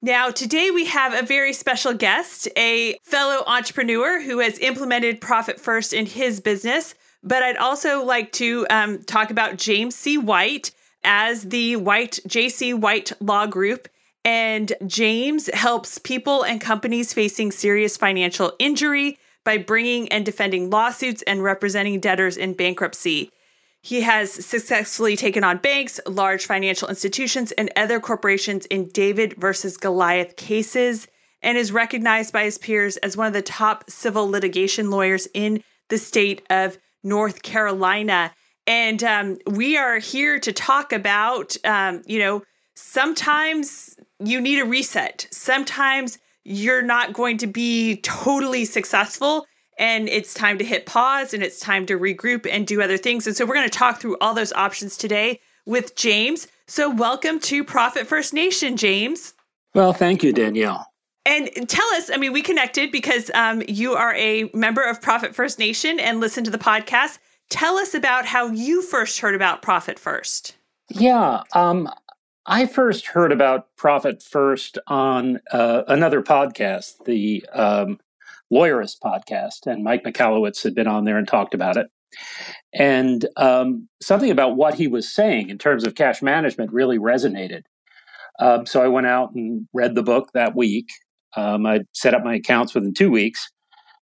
Now, today we have a very special guest, a fellow entrepreneur who has implemented Profit First in his business. But I'd also like to um, talk about James C. White as the White JC White Law Group. And James helps people and companies facing serious financial injury by bringing and defending lawsuits and representing debtors in bankruptcy. He has successfully taken on banks, large financial institutions, and other corporations in David versus Goliath cases and is recognized by his peers as one of the top civil litigation lawyers in the state of North Carolina. And um, we are here to talk about, um, you know, sometimes you need a reset. Sometimes you're not going to be totally successful and it's time to hit pause and it's time to regroup and do other things. And so we're going to talk through all those options today with James. So welcome to Profit First Nation, James. Well, thank you, Danielle. And tell us, I mean, we connected because um, you are a member of Profit First Nation and listen to the podcast. Tell us about how you first heard about Profit First. Yeah, um, I first heard about Profit First on uh, another podcast, the um, Lawyerist podcast, and Mike Michalowicz had been on there and talked about it. And um, something about what he was saying in terms of cash management really resonated. Um, so I went out and read the book that week. Um, I set up my accounts within two weeks.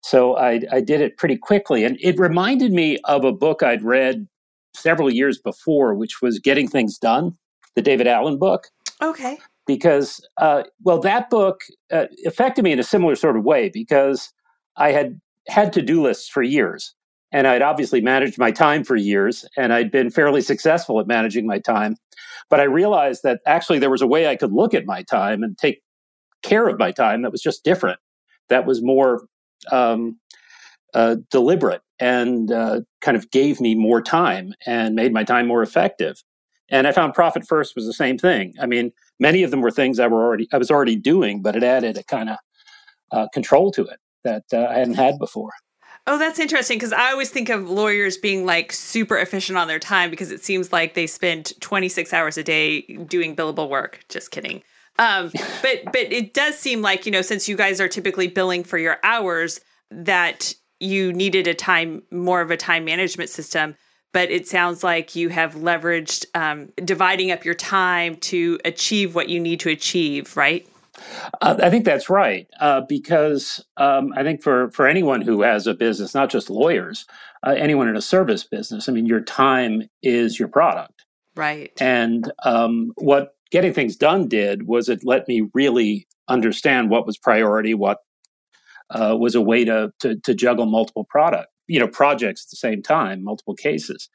So I, I did it pretty quickly. And it reminded me of a book I'd read several years before, which was Getting Things Done, the David Allen book. Okay. Because, uh, well, that book uh, affected me in a similar sort of way because I had had to do lists for years. And I'd obviously managed my time for years, and I'd been fairly successful at managing my time. But I realized that actually there was a way I could look at my time and take care of my time that was just different, that was more um, uh, deliberate and uh, kind of gave me more time and made my time more effective. And I found Profit First was the same thing. I mean, many of them were things I were already I was already doing, but it added a kind of uh, control to it that uh, I hadn't had before. Oh, that's interesting because I always think of lawyers being like super efficient on their time because it seems like they spend 26 hours a day doing billable work. Just kidding. Um, but but it does seem like you know since you guys are typically billing for your hours that you needed a time more of a time management system. But it sounds like you have leveraged um, dividing up your time to achieve what you need to achieve, right? Uh, I think that's right uh, because um, I think for for anyone who has a business, not just lawyers, uh, anyone in a service business, I mean, your time is your product, right? And um, what getting things done did was it let me really understand what was priority, what uh, was a way to, to to juggle multiple product you know projects at the same time, multiple cases.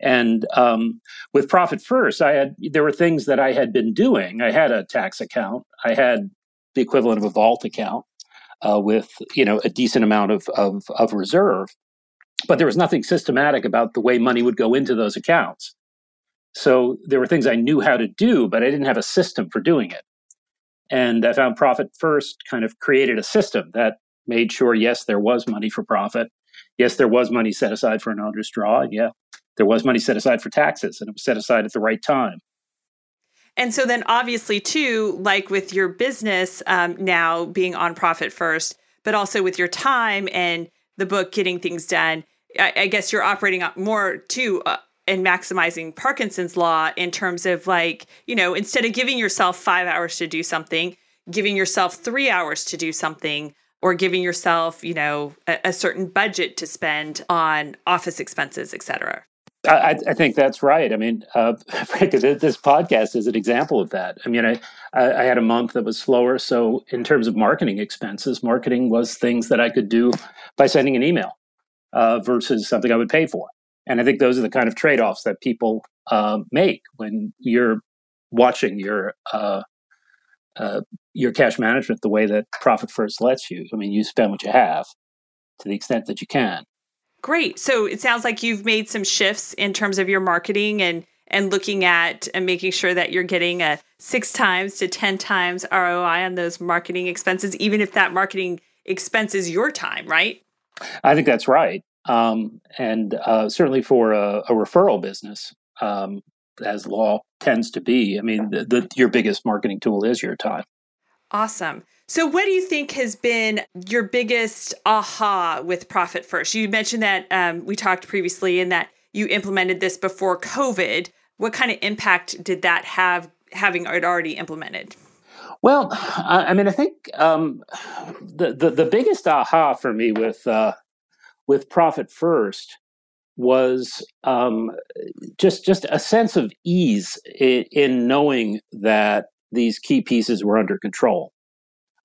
And um, with Profit First, I had there were things that I had been doing. I had a tax account. I had the equivalent of a vault account uh, with you know a decent amount of, of of reserve, but there was nothing systematic about the way money would go into those accounts. So there were things I knew how to do, but I didn't have a system for doing it. And I found Profit First kind of created a system that made sure, yes, there was money for profit. Yes, there was money set aside for an owner's draw. Yeah, there was money set aside for taxes and it was set aside at the right time. And so then, obviously, too, like with your business um, now being on profit first, but also with your time and the book getting things done, I, I guess you're operating more too uh, and maximizing Parkinson's law in terms of like, you know, instead of giving yourself five hours to do something, giving yourself three hours to do something or giving yourself, you know, a, a certain budget to spend on office expenses, et cetera. I, I, think that's right. I mean, uh, this podcast is an example of that. I mean, I, I had a month that was slower. So, in terms of marketing expenses, marketing was things that I could do by sending an email uh, versus something I would pay for. And I think those are the kind of trade offs that people uh, make when you're watching your uh, uh, your cash management the way that Profit First lets you. I mean, you spend what you have to the extent that you can. Great. So it sounds like you've made some shifts in terms of your marketing and and looking at and making sure that you're getting a six times to 10 times ROI on those marketing expenses, even if that marketing expense is your time, right? I think that's right. Um, and uh, certainly for a, a referral business, um, as law tends to be, I mean, the, the, your biggest marketing tool is your time. Awesome. So, what do you think has been your biggest aha with Profit First? You mentioned that um, we talked previously and that you implemented this before COVID. What kind of impact did that have, having it already implemented? Well, I mean, I think um, the, the, the biggest aha for me with uh, with Profit First was um, just just a sense of ease in, in knowing that these key pieces were under control.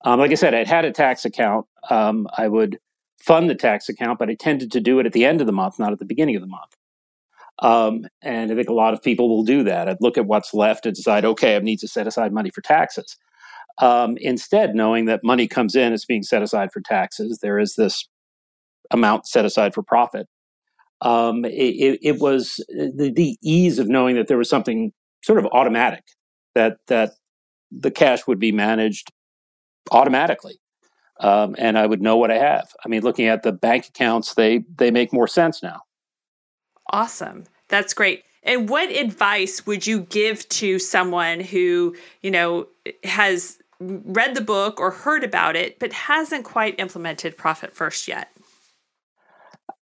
Um, like I said, I'd had a tax account. Um, I would fund the tax account, but I tended to do it at the end of the month, not at the beginning of the month. Um, and I think a lot of people will do that. I'd look at what's left and decide, okay, I need to set aside money for taxes. Um, instead, knowing that money comes in, it's being set aside for taxes. There is this amount set aside for profit. Um, it, it, was the, the ease of knowing that there was something sort of automatic that that the cash would be managed automatically. Um, and I would know what I have. I mean, looking at the bank accounts, they they make more sense now. Awesome, that's great. And what advice would you give to someone who you know has read the book or heard about it but hasn't quite implemented Profit First yet?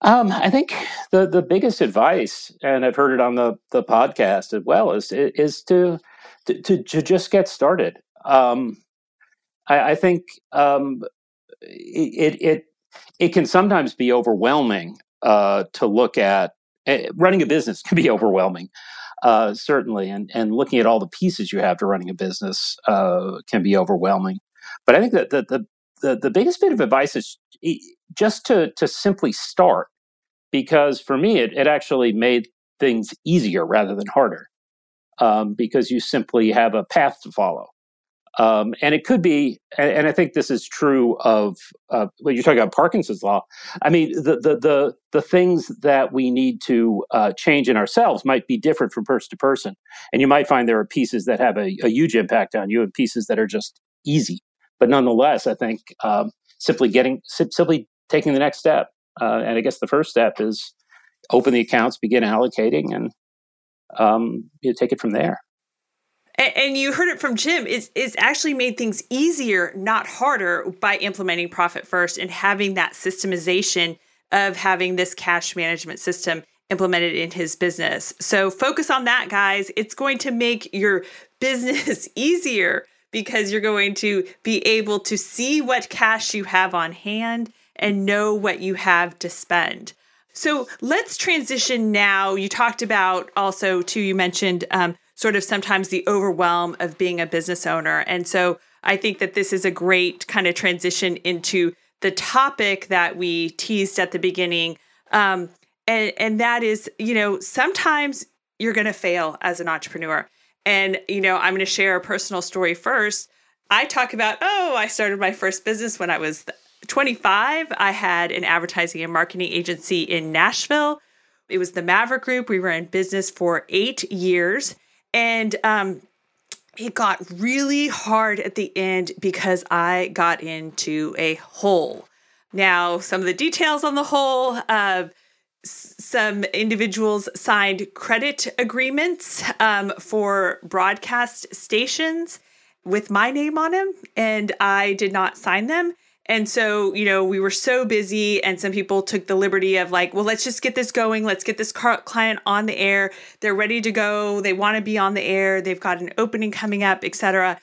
Um, I think the the biggest advice, and I've heard it on the the podcast as well, is is to to, to, to just get started. Um, I, I, think um, it, it it can sometimes be overwhelming uh, to look at. Uh, running a business can be overwhelming, uh, certainly, and and looking at all the pieces you have to running a business uh, can be overwhelming. But I think that the, the the the biggest bit of advice is just to to simply start, because for me it, it actually made things easier rather than harder um, because you simply have a path to follow. Um, and it could be, and, and, I think this is true of uh, when you're talking about Parkinson's law. I mean, the the the, the things that we need to uh, change in ourselves might be different from person to person, and you might find there are pieces that have a, a huge impact on you, and pieces that are just easy. But nonetheless, I think um, simply getting simply taking the next step, uh, and I guess the first step is open the accounts, begin allocating, and um, you take it from there. And, you heard it from Jim. It's, it's actually made things easier, not harder, by implementing Profit First and having that systemization of having this cash management system implemented in his business. So focus on that, guys. It's going to make your business easier because you're going to be able to see what cash you have on hand and know what you have to spend. So let's transition now. You talked about also, too, you mentioned um, sort of sometimes the overwhelm of being a business owner. And so I think that this is a great kind of transition into the topic that we teased at the beginning. Um, and, and that is, you know, sometimes you're going to fail as an entrepreneur. And, you know, I'm going to share a personal story first. I talk about, oh, I started my first business when I was 25, I had an advertising and marketing agency in Nashville. It was the Maverick Group. We were in business for eight years. And um, it got really hard at the end because I got into a hole. Now, some of the details on the hole, uh, some individuals signed credit agreements um, for broadcast stations with my name on them, and I did not sign them. And so, you know, we were so busy, and some people took the liberty of like, well, let's just get this going. Let's get this client on the air. They're ready to go. They want to be on the air. They've got an opening coming up, etc.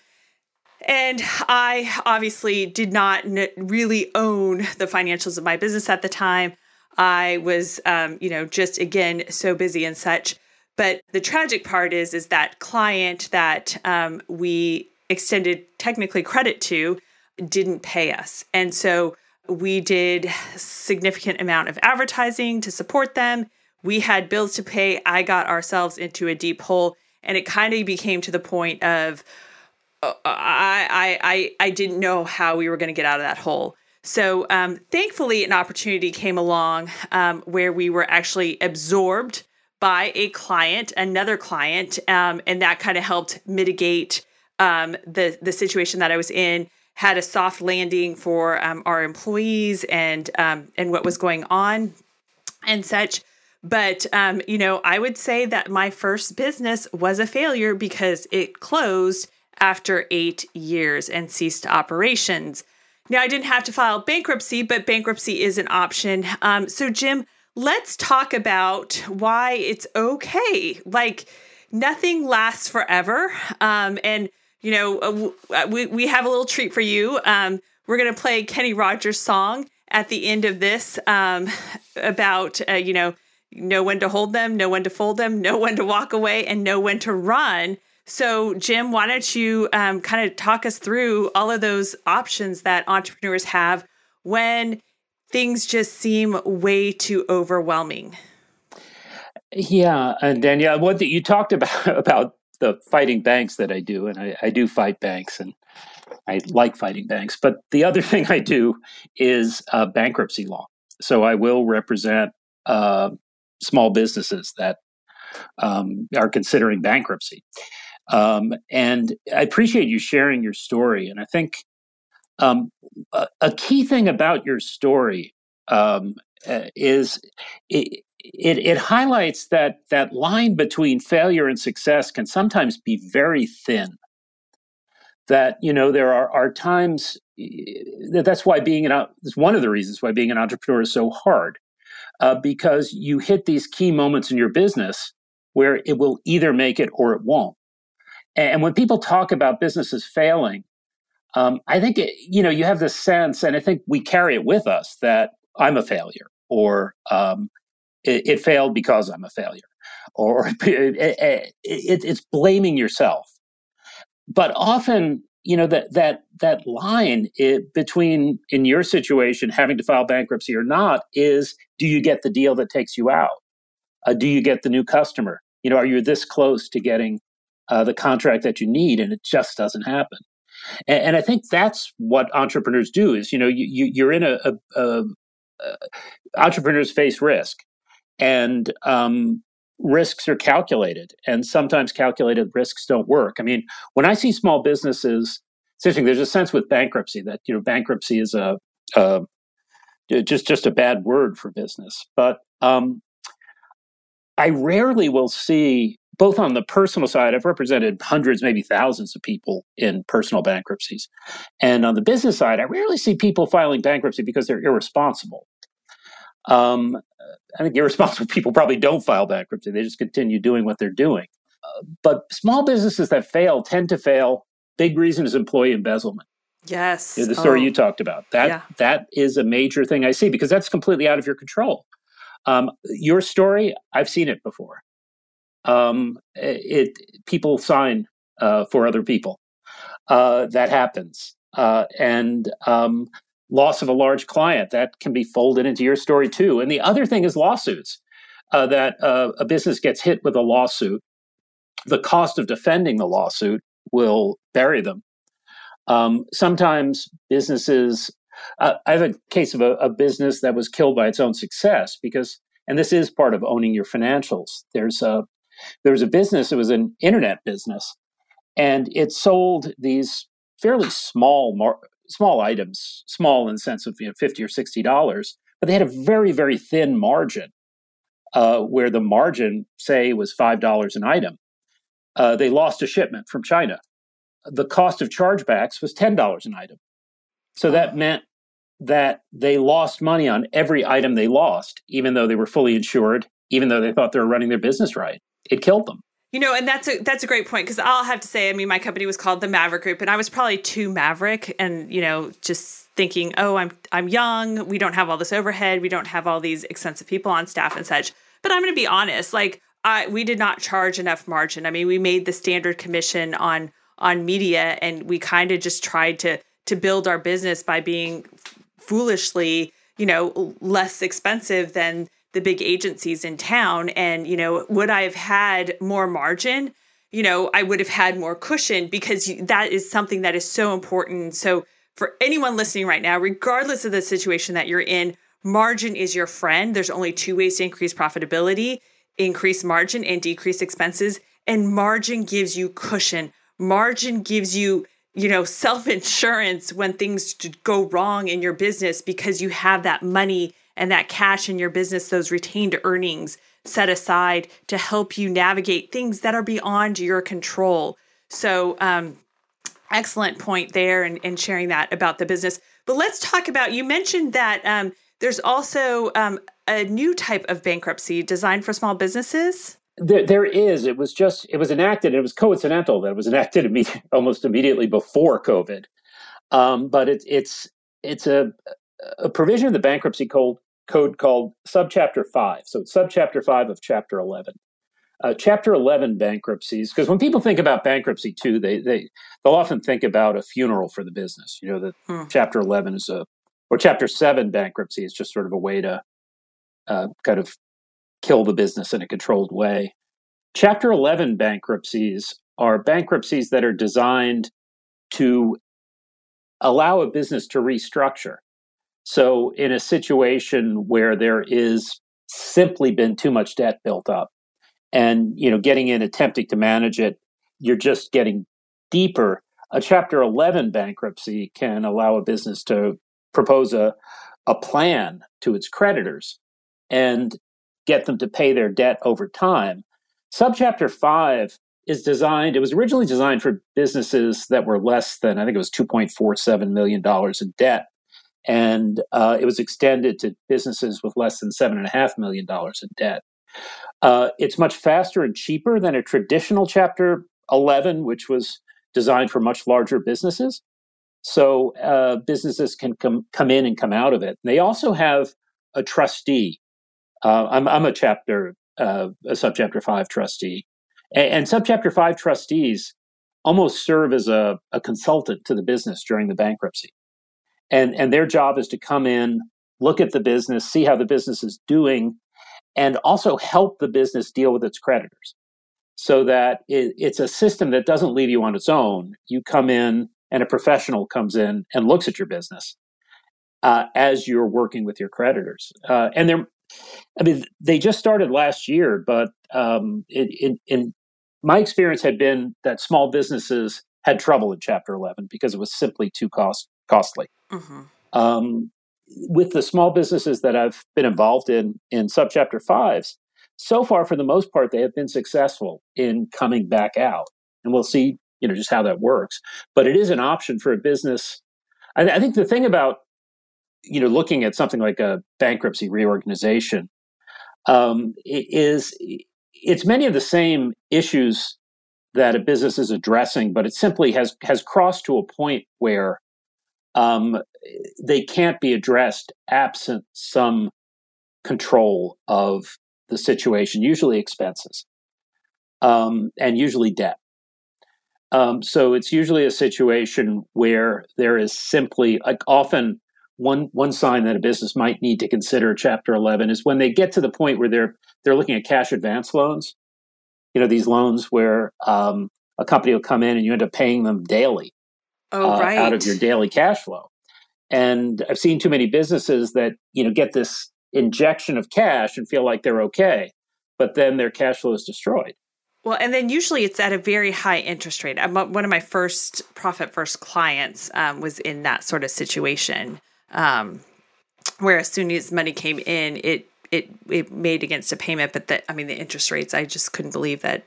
And I obviously did not really own the financials of my business at the time. I was, um, you know, just again so busy and such. But the tragic part is, is that client that um, we extended technically credit to didn't pay us. And so we did significant amount of advertising to support them. We had bills to pay. I got ourselves into a deep hole and it kind of became to the point of uh, I, I I didn't know how we were going to get out of that hole. So um, thankfully, an opportunity came along um, where we were actually absorbed by a client, another client, um, and that kind of helped mitigate um, the the situation that I was in had a soft landing for um, our employees and um, and what was going on and such. But um, you know, I would say that my first business was a failure because it closed after eight years and ceased operations. Now, I didn't have to file bankruptcy, but bankruptcy is an option. Um, so, Jim, let's talk about why it's okay. Like, nothing lasts forever. Um, and you know, uh, uh, we, we have a little treat for you. Um, we're going to play Kenny Rogers' song at the end of this um, about, uh, you know, know when to hold them, know when to fold them, know when to walk away, and know when to run. So, Jim, why don't you um, kind of talk us through all of those options that entrepreneurs have when things just seem way too overwhelming? Yeah, and Danielle, what you talked about about the fighting banks that I do, and I, I do fight banks, and I like fighting banks. But the other thing I do is uh, bankruptcy law. So I will represent uh, small businesses that um, are considering bankruptcy. Um, and I appreciate you sharing your story. And I think um, a, a, key thing about your story um, uh, is it, it highlights that that line between failure and success can sometimes be very thin. That you know there are are times that that's why being an is one of the reasons why being an entrepreneur is so hard uh, because you hit these key moments in your business where it will either make it or it won't. And when people talk about businesses failing, um, I think it, you know you have this sense, and I think we carry it with us that I'm a failure, or um, it, it failed because I'm a failure, or it, it, it's blaming yourself. But often, you know that that that line between in your situation having to file bankruptcy or not is do you get the deal that takes you out? Uh, do you get the new customer? You know, are you this close to getting uh, the contract that you need, and it just doesn't happen? And, and, I think that's what entrepreneurs do. Is you know you, you are in a, a, a, a entrepreneurs face risk and um, risks are calculated and sometimes calculated risks don't work. I mean when i see small businesses it's interesting there's a sense with bankruptcy that you know bankruptcy is a, a just just a bad word for business. But um, i rarely will see both on the personal side i've represented hundreds maybe thousands of people in personal bankruptcies and on the business side i rarely see people filing bankruptcy because they're irresponsible um, I think irresponsible people probably don't file bankruptcy. They just continue doing what they're doing. Uh, but small businesses that fail tend to fail. Big reason is employee embezzlement. Yes. the story oh. you talked about. That yeah. that is a major thing I see because that's completely out of your control. Um, your story, I've seen it before. Um, it people sign uh, for other people. Uh, that happens, uh, and um, loss of a large client that can be folded into your story too. And the other thing is lawsuits uh, that uh, a business gets hit with a lawsuit the cost of defending the lawsuit will bury them. Um, sometimes businesses uh, i have a case of a, a, business that was killed by its own success because and this is part of owning your financials. There's a there was a business it was an internet business and it sold these fairly small mar- small items, small in the sense of you know, 50 or $60, but they had a very, very thin margin. uh, where the margin, say, was $5 an item, uh, they lost a shipment from China. The cost of chargebacks was $10 an item. So that meant that they lost money on every item they lost, even though they were fully insured, even though they thought they were running their business right. It killed them. You know, and that's a that's a great point because I'll have to say, I mean, my company was called the Maverick Group, and I was probably too maverick, and you know, just thinking, oh, I'm I'm young, we don't have all this overhead, we don't have all these expensive people on staff and such. But I'm going to be honest, like I we did not charge enough margin. I mean, we made the standard commission on on media, and we kind of just tried to to build our business by being foolishly, you know, less expensive than the big agencies in town. And, you know, would I have had more margin? You know, I would have had more cushion because that is something that is so important. So, for anyone listening right now, regardless of the situation that you're in, margin is your friend. There's only two ways to increase profitability increase margin and decrease expenses. And margin gives you cushion. Margin gives you you know, self insurance when things go wrong in your business because you have that money and that cash in your business, those retained earnings set aside to help you navigate things that are beyond your control. So, um, excellent point there and, and sharing that about the business. But let's talk about you mentioned that um, there's also um, a new type of bankruptcy designed for small businesses. There, there is. It was just. It was enacted. It was coincidental that it was enacted imme- almost immediately before COVID. Um, but it, it's it's a a provision of the bankruptcy code code called Subchapter Five. So it's Subchapter Five of Chapter Eleven. Uh, chapter 11 bankruptcies because when people think about bankruptcy too they, they they'll often think about a funeral for the business you know that hmm. chapter 11 is a or chapter 7 bankruptcy is just sort of a way to uh, kind of kill the business in a controlled way. Chapter 11 bankruptcies are bankruptcies that are designed to allow a business to restructure. So, in a situation where there is simply been too much debt built up, and you know, getting in, attempting to manage it, you're just getting deeper. A Chapter 11 bankruptcy can allow a business to propose a, a plan to its creditors and get them to pay their debt over time. Subchapter 5 is designed, it was originally designed for businesses that were less than, I think it was $2.47 million in debt. And uh, it was extended to businesses with less than $7.5 million in debt. Uh, it's much faster and cheaper than a traditional Chapter 11, which was designed for much larger businesses. So uh, businesses can come, come in and come out of it. They also have a trustee uh, I'm, I'm a chapter, uh, a subchapter five trustee, and, and, subchapter five trustees almost serve as a, a consultant to the business during the bankruptcy, and and their job is to come in, look at the business, see how the business is doing, and also help the business deal with its creditors, so that it, it's a system that doesn't leave you on its own. You come in, and a professional comes in and looks at your business. Uh, as you're working with your creditors. Uh, and there I mean, they just started last year, but um, in, in my experience had been that small businesses had trouble in Chapter 11 because it was simply too cost costly. Mm-hmm. Um, with the small businesses that I've been involved in in Subchapter Fives, so far for the most part they have been successful in coming back out, and we'll see, you know, just how that works. But it is an option for a business. I, I think the thing about you know, looking at something like a bankruptcy reorganization, um, is it's many of the same issues that a business is addressing, but it simply has has crossed to a point where um, they can't be addressed absent some control of the situation, usually expenses, um, and usually debt. Um, so it's usually a situation where there is simply like often one one sign that a business might need to consider chapter 11 is when they get to the point where they're they're looking at cash advance loans you know these loans where um, a company will come in and you end up paying them daily oh, uh, right. out of your daily cash flow and i've seen too many businesses that you know get this injection of cash and feel like they're okay but then their cash flow is destroyed well, and then usually it's at a very high interest rate. one of my first profit first clients um, was in that sort of situation um, where as soon as money came in, it it it made against a payment, but that I mean the interest rates, I just couldn't believe that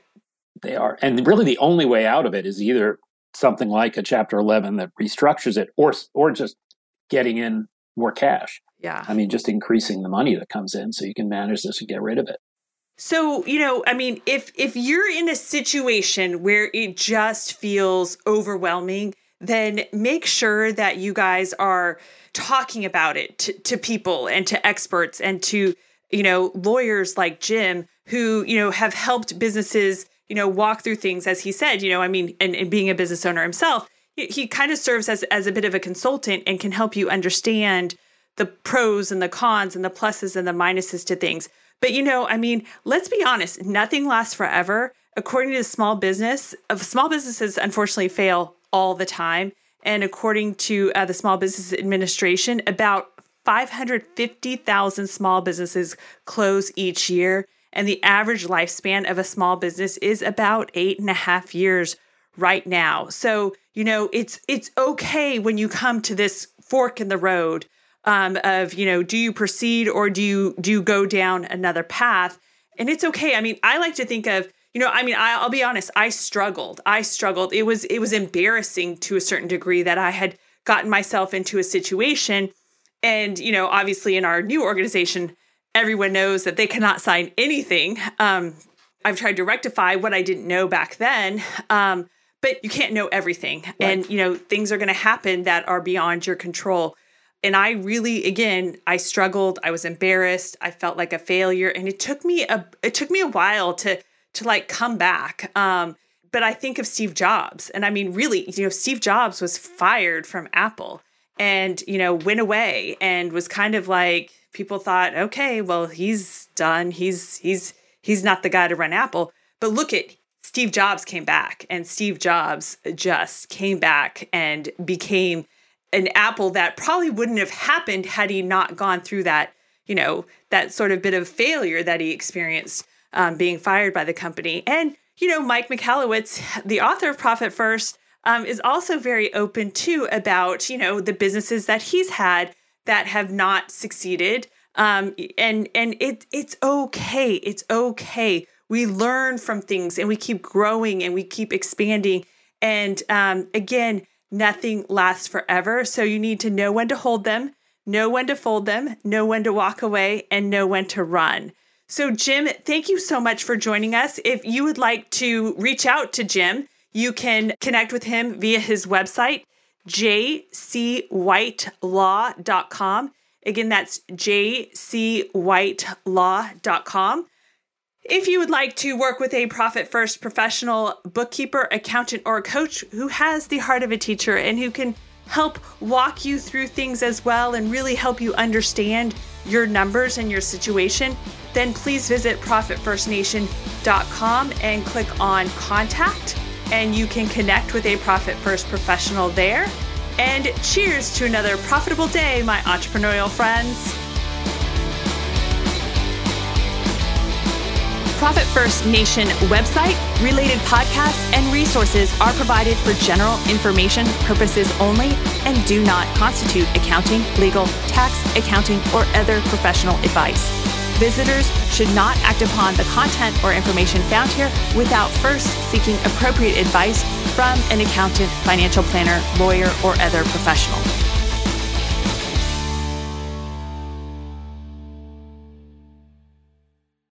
they are. And really the only way out of it is either something like a chapter 11 that restructures it or or just getting in more cash. Yeah. I mean just increasing the money that comes in so you can manage this and get rid of it. So, you know, I mean, if if you're in a situation where it just feels overwhelming, then make sure that you guys are talking about it to, to people and to experts and to, you know, lawyers like Jim who, you know, have helped businesses, you know, walk through things as he said, you know, I mean, and, and being a business owner himself, he, he kind of serves as as a bit of a consultant and can help you understand the pros and the cons and the pluses and the minuses to things. But you know, I mean, let's be honest, nothing lasts forever. According to small business, of small businesses unfortunately fail all the time. And according to uh, the Small Business Administration, about 550,000 small businesses close each year. And the average lifespan of a small business is about eight and a half years right now. So, you know, it's it's okay when you come to this fork in the road um, of you know do you proceed or do you do you go down another path? And it's okay. I mean i like to think of you know i mean I, i'll be honest i struggled. I struggled. It was it was embarrassing to a certain degree that i had gotten myself into a situation. And you know obviously in our new organization everyone knows that they cannot sign anything. Um, i've tried to rectify what i didn't know back then um, but you can't know everything. Right. and you know things are going to happen that are beyond your control. And I really again I struggled. I was embarrassed. I felt like a failure. And it took me a it took me a while to to like come back. Um but I think of Steve Jobs. And I mean really you know Steve Jobs was fired from Apple and you know went away and was kind of like people thought okay well he's done he's he's he's not the guy to run Apple but look at Steve Jobs came back and Steve Jobs just came back and became an apple that probably wouldn't have happened had he not gone through that, you know, that sort of bit of failure that he experienced um, being fired by the company. And, you know, Mike Michalowicz, the author of Profit First, um, is also very open too about, you know, the businesses that he's had that have not succeeded. Um, and and it it's okay. It's okay. We learn from things and we keep growing and we keep expanding. And um, again, nothing lasts forever. So you need to know when to hold them, know when to fold them, know when to walk away, and know when to run. So, Jim, thank you so much for joining us. If you would like to reach out to Jim, you can connect with him via his website, jcwhitelaw.com. Again, that's jcwhitelaw.com. If you would like to work with a profit first professional bookkeeper, accountant, or coach who has the heart of a teacher and who can help walk you through things as well and really help you understand your numbers and your situation, then please visit profitfirstnation.com and click on contact, and you can connect with a Profit First professional there. And cheers to another profitable day, my entrepreneurial friends. Profit First Nation website, related podcasts, and resources are provided for general information purposes only and do not constitute accounting, legal, tax, accounting, or other professional advice. Visitors should not act upon the content or information found here without first seeking appropriate advice from an accountant, financial planner, lawyer, or other professional.